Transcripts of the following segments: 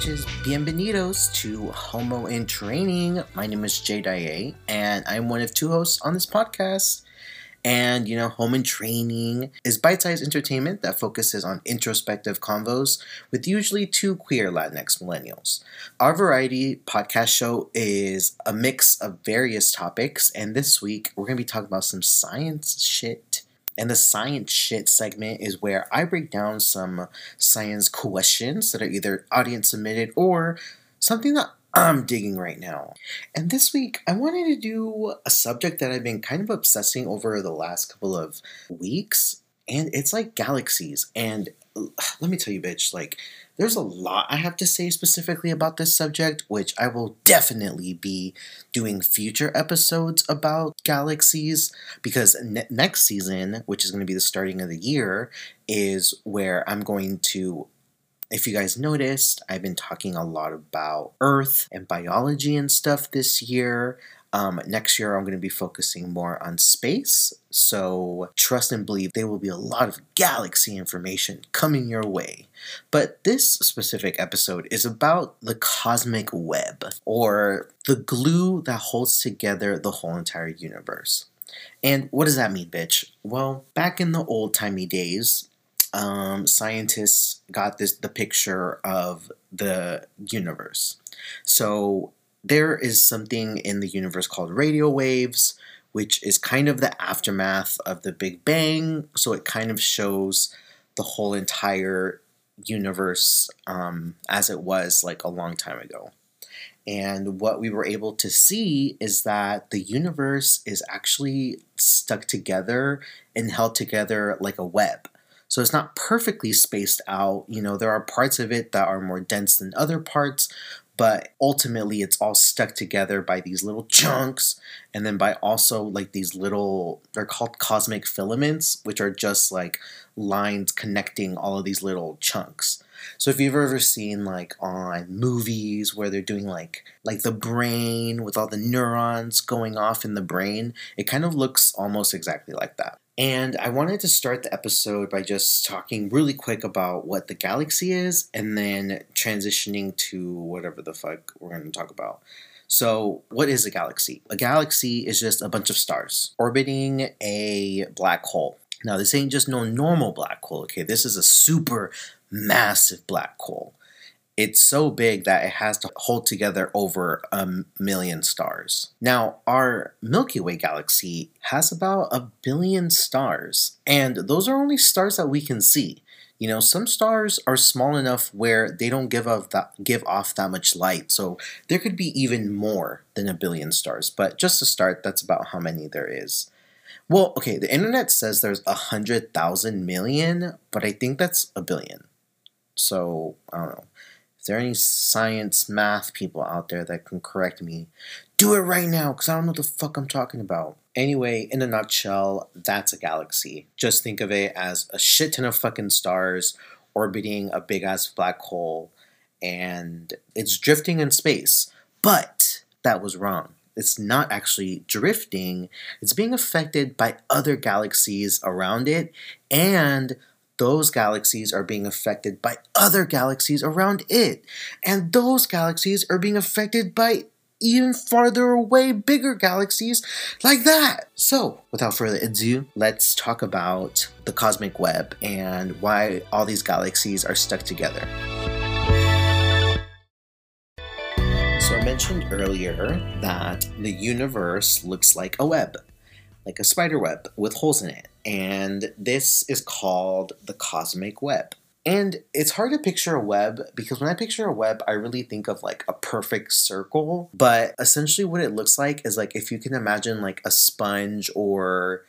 bitches. Bienvenidos to Homo in Training. My name is Jay and I'm one of two hosts on this podcast. And you know, Homo in Training is bite sized entertainment that focuses on introspective convos with usually two queer Latinx millennials. Our variety podcast show is a mix of various topics, and this week we're to be talking about some science shit. And the science shit segment is where I break down some science questions that are either audience submitted or something that I'm digging right now. And this week, I wanted to do a subject that I've been kind of obsessing over the last couple of weeks, and it's like galaxies. And let me tell you, bitch, like, there's a lot I have to say specifically about this subject, which I will definitely be doing future episodes about galaxies because ne- next season, which is going to be the starting of the year, is where I'm going to if you guys noticed, I've been talking a lot about Earth and biology and stuff this year. Um, next year, I'm going to be focusing more on space. So, trust and believe there will be a lot of galaxy information coming your way. But this specific episode is about the cosmic web, or the glue that holds together the whole entire universe. And what does that mean, bitch? Well, back in the old timey days, um, scientists got this the picture of the universe. So there is something in the universe called radio waves, which is kind of the aftermath of the Big Bang. So it kind of shows the whole entire universe um, as it was like a long time ago. And what we were able to see is that the universe is actually stuck together and held together like a web. So it's not perfectly spaced out. You know, there are parts of it that are more dense than other parts, but ultimately it's all stuck together by these little chunks and then by also like these little they're called cosmic filaments which are just like lines connecting all of these little chunks. So if you've ever seen like on movies where they're doing like like the brain with all the neurons going off in the brain it kind of looks almost exactly like that and I wanted to start the episode by just talking really quick about what the galaxy is and then transitioning to whatever the fuck we're going to talk about. So, what is a galaxy? A galaxy is just a bunch of stars orbiting a black hole. Now, this ain't just no normal black hole, okay? This is a super massive black hole it's so big that it has to hold together over a million stars. Now, our Milky Way galaxy has about a billion stars, and those are only stars that we can see. You know, some stars are small enough where they don't give off that give off that much light, so there could be even more than a billion stars. But just to start, that's about how many there is. Well, okay, the internet says there's a hundred thousand million, but I think that's a billion. So I don't know. If there are any science, math people out there that can correct me, do it right now because I don't know what the fuck I'm talking about. Anyway, in a nutshell, that's a galaxy. Just think of it as a shit ton of fucking stars orbiting a big ass black hole and it's drifting in space. But that was wrong. It's not actually drifting, it's being affected by other galaxies around it and those galaxies are being affected by other galaxies around it. And those galaxies are being affected by even farther away, bigger galaxies like that. So, without further ado, let's talk about the cosmic web and why all these galaxies are stuck together. So, I mentioned earlier that the universe looks like a web, like a spider web with holes in it and this is called the cosmic web. And it's hard to picture a web because when I picture a web, I really think of like a perfect circle. But essentially, what it looks like is like if you can imagine like a sponge or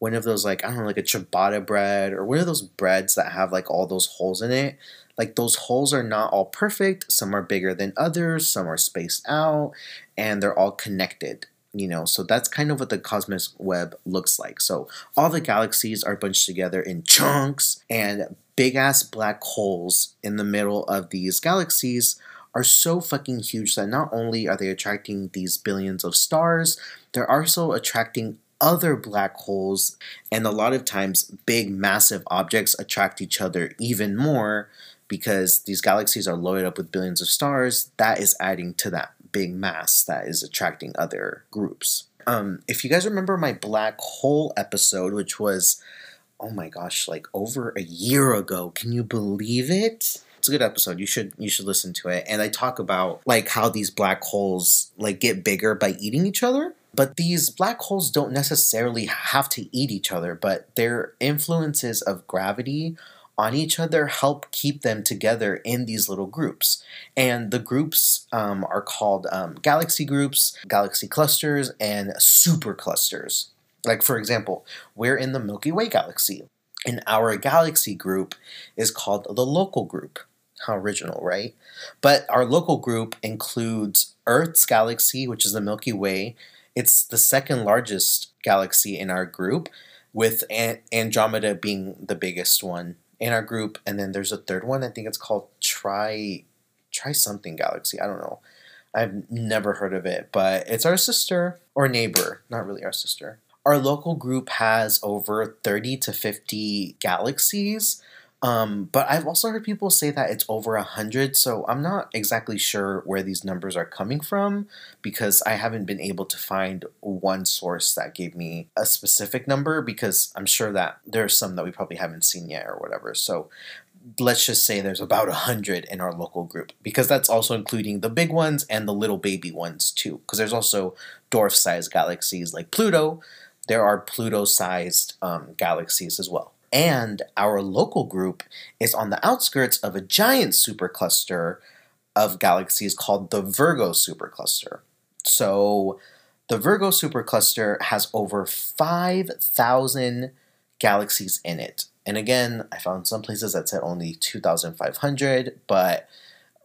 one of those like I don't know like a ciabatta bread or one of those breads that have like all those holes in it. Like those holes are not all perfect. Some are bigger than others. Some are spaced out, and they're all connected you know so that's kind of what the cosmic web looks like so all the galaxies are bunched together in chunks and big ass black holes in the middle of these galaxies are so fucking huge that not only are they attracting these billions of stars they're also attracting other black holes and a lot of times big massive objects attract each other even more because these galaxies are loaded up with billions of stars. That is adding to that big mass that is attracting other groups. Um, if you guys remember my black hole episode, which was, oh my gosh, like over a year ago, can you believe it? It's a good episode. You should you should listen to it. And I talk about like how these black holes like get bigger by eating each other. But these black holes don't necessarily have to eat each other, but their influences of gravity on each other help keep them together in these little groups. And the groups um, are called um, galaxy groups, galaxy clusters, and superclusters. Like, for example, we're in the Milky Way galaxy, and our galaxy group is called the local group. How original, right? But our local group includes Earth's galaxy, which is the Milky Way. It's the second largest galaxy in our group, with Andromeda being the biggest one in our group, and then there's a third one. I think it's called Try Try Something Galaxy. I don't know. I've never heard of it, but it's our sister or neighbor, not really our sister. Our local group has over 30 to 50 galaxies, um, but I've also heard people say that it's over a hundred, so I'm not exactly sure where these numbers are coming from because I haven't been able to find one source that gave me a specific number because I'm sure that there's some that we probably haven't seen yet or whatever. So let's just say there's about a hundred in our local group because that's also including the big ones and the little baby ones too. Because there's also dwarf-sized galaxies like Pluto. There are Pluto-sized um, galaxies as well and our local group is on the outskirts of a giant supercluster of galaxies called the Virgo supercluster. So the Virgo supercluster has over 5,000 galaxies in it. And again, I found some places that said only 2,500, but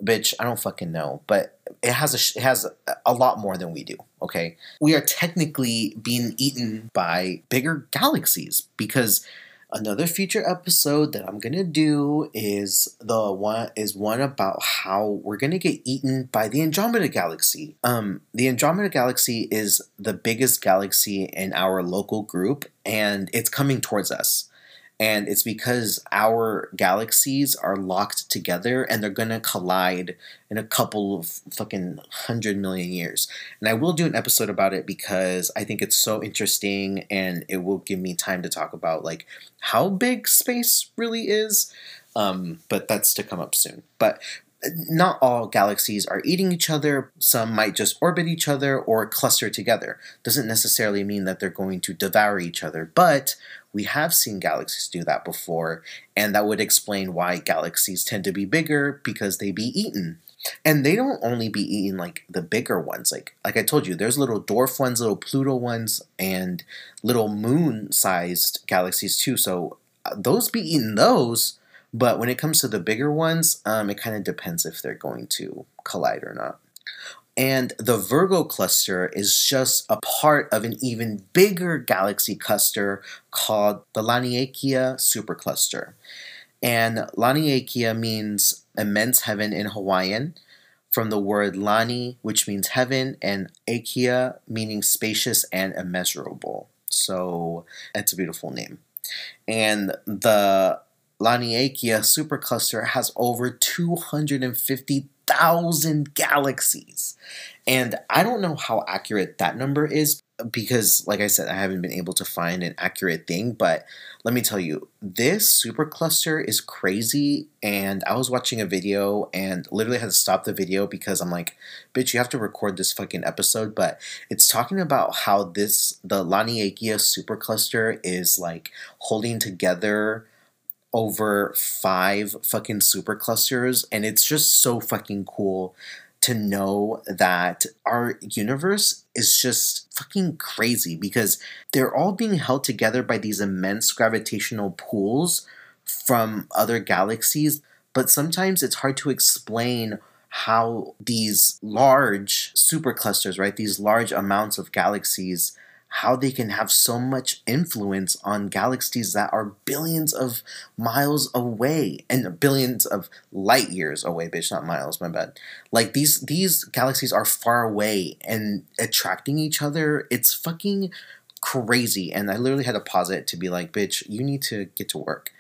bitch, I don't fucking know. But it has a, it has a lot more than we do, okay? We are technically being eaten by bigger galaxies because Another future episode that I'm gonna do is the one is one about how we're gonna get eaten by the Andromeda Galaxy. Um, the Andromeda Galaxy is the biggest galaxy in our local group, and it's coming towards us and it's because our galaxies are locked together and they're gonna collide in a couple of fucking hundred million years. And I will do an episode about it because I think it's so interesting and it will give me time to talk about like how big space really is. Um, but that's to come up soon. But not all galaxies are eating each other. Some might just orbit each other or cluster together. Doesn't necessarily mean that they're going to devour each other, but we have seen galaxies do that before, and that would explain why galaxies tend to be bigger because they be eaten. And they don't only be eating like the bigger ones. Like like I told you, there's little dwarf ones, little Pluto ones, and little moon-sized galaxies too. So uh, those be eating those. But when it comes to the bigger ones, um, it kind of depends if they're going to collide or not. And the Virgo cluster is just a part of an even bigger galaxy cluster called the Laniakea supercluster. And Laniakea means immense heaven in Hawaiian, from the word Lani, which means heaven, and Akea, meaning spacious and immeasurable. So it's a beautiful name. And the Laniakea supercluster has over 250 thousand galaxies. And I don't know how accurate that number is because, like I said, I haven't been able to find an accurate thing. But let me tell you, this supercluster is crazy. And I was watching a video and literally had to stop the video because I'm like, bitch, you have to record this fucking episode. But it's talking about how this, the Laniakea supercluster is like holding together over five fucking superclusters, and it's just so fucking cool to know that our universe is just fucking crazy because they're all being held together by these immense gravitational pools from other galaxies, but sometimes it's hard to explain how these large superclusters, right, these large amounts of galaxies how they can have so much influence on galaxies that are billions of miles away and billions of light years away bitch not miles my bad. Like these these galaxies are far away and attracting each other. It's fucking crazy. And i literally had to pause it to be like bitch you need to get to work.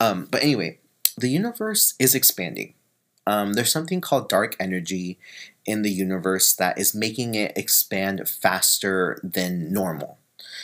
Um, but anyway the universe is expanding. Um, there's something called dark energy in the universe that is making it expand faster than normal.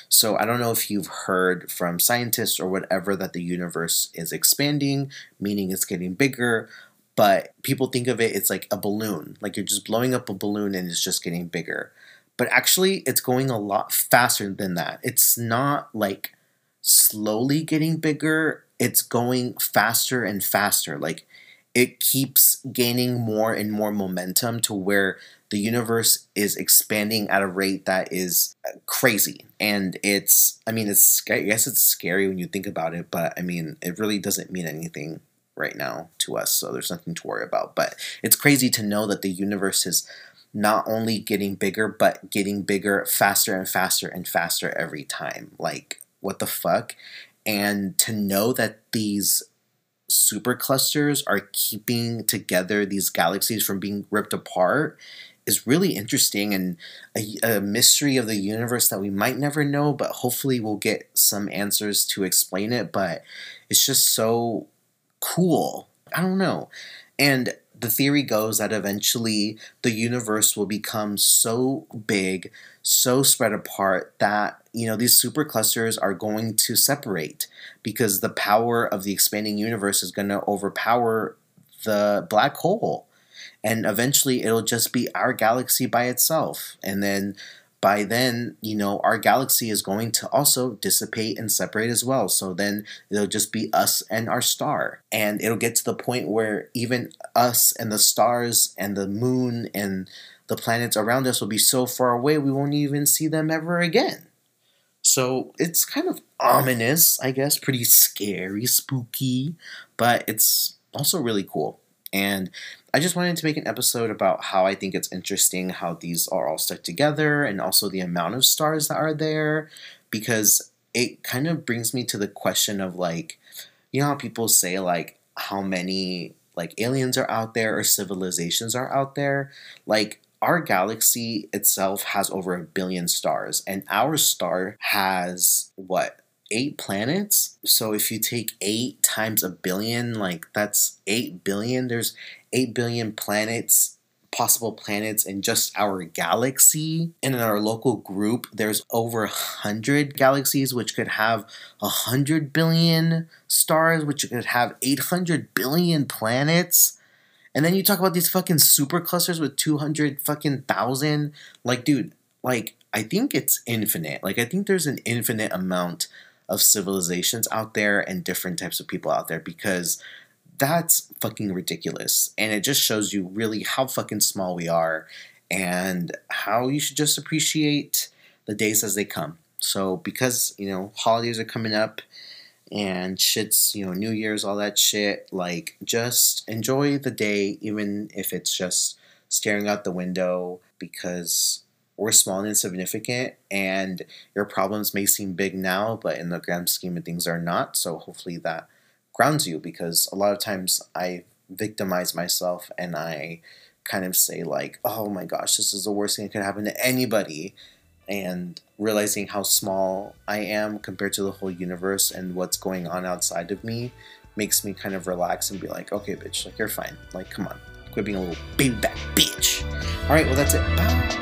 So I don't know if you've heard from scientists or whatever that the universe is expanding, meaning it's getting bigger, but people think of it it's like a balloon, like you're just blowing up a balloon and it's just getting bigger. But actually it's going a lot faster than that. It's not like slowly getting bigger, it's going faster and faster. Like it keeps gaining more and more momentum to where the universe is expanding at a rate that is uh, crazy. And it's i mean it's i guess it's scary when you think about it but i mean it really doesn't mean anything right now to us so there's nothing to worry about. But it's crazy to know that the universe is not only getting bigger but getting bigger faster and faster and faster every time. Like what the fuck? And to know that these superclusters are keeping together these galaxies from being ripped apart is really interesting and a, a, mystery of the universe that we might never know, but hopefully we'll get some answers to explain it. But it's just so cool. I don't know. And the theory goes that eventually the universe will become so big, so spread apart that you know these superclusters are going to separate because the power of the expanding universe is going to overpower the black hole. And eventually it'll just be our galaxy by itself. And then by then, you know, our galaxy is going to also dissipate and separate as well. So then it'll just be us and our star. And it'll get to the point where even us and the stars and the moon and the planets around us will be so far away we won't even see them ever again. So it's kind of ominous, I guess, pretty scary, spooky, but it's also really cool. And I just wanted to make an episode about how I think it's interesting how these are all stuck together and also the amount of stars that are there because it kind of brings me to the question of like, you know how people say like how many like aliens are out there or civilizations are out there? Like our galaxy itself has over a billion stars and our star has what eight planets. So if you take eight times a billion, like that's eight billion. There's eight billion planets, possible planets in just our galaxy. And in our local group, there's over a hundred galaxies, which could have a hundred billion stars, which could have 800 billion planets. And then you talk about these fucking super clusters with 200 fucking thousand. Like, dude, like, I think it's infinite. Like, I think there's an infinite amount of civilizations out there and different types of people out there because that's fucking ridiculous. And it just shows you really how fucking small we are and how you should just appreciate the days as they come. So, because, you know, holidays are coming up and shit's, you know, New Year's, all that shit, like, just enjoy the day, even if it's just staring out the window because we're small and insignificant, and your problems may seem big now, but in the grand scheme of things are not. So hopefully that grounds you because a lot of times I victimize myself and I kind of say like, "Oh my gosh, this is the worst thing that could happen to anybody." And realizing how small I am compared to the whole universe and what's going on outside of me makes me kind of relax and be like, okay, bitch, like you're fine. Like, come on, quit being a little baby back bitch. All right, well, that's it. Bye.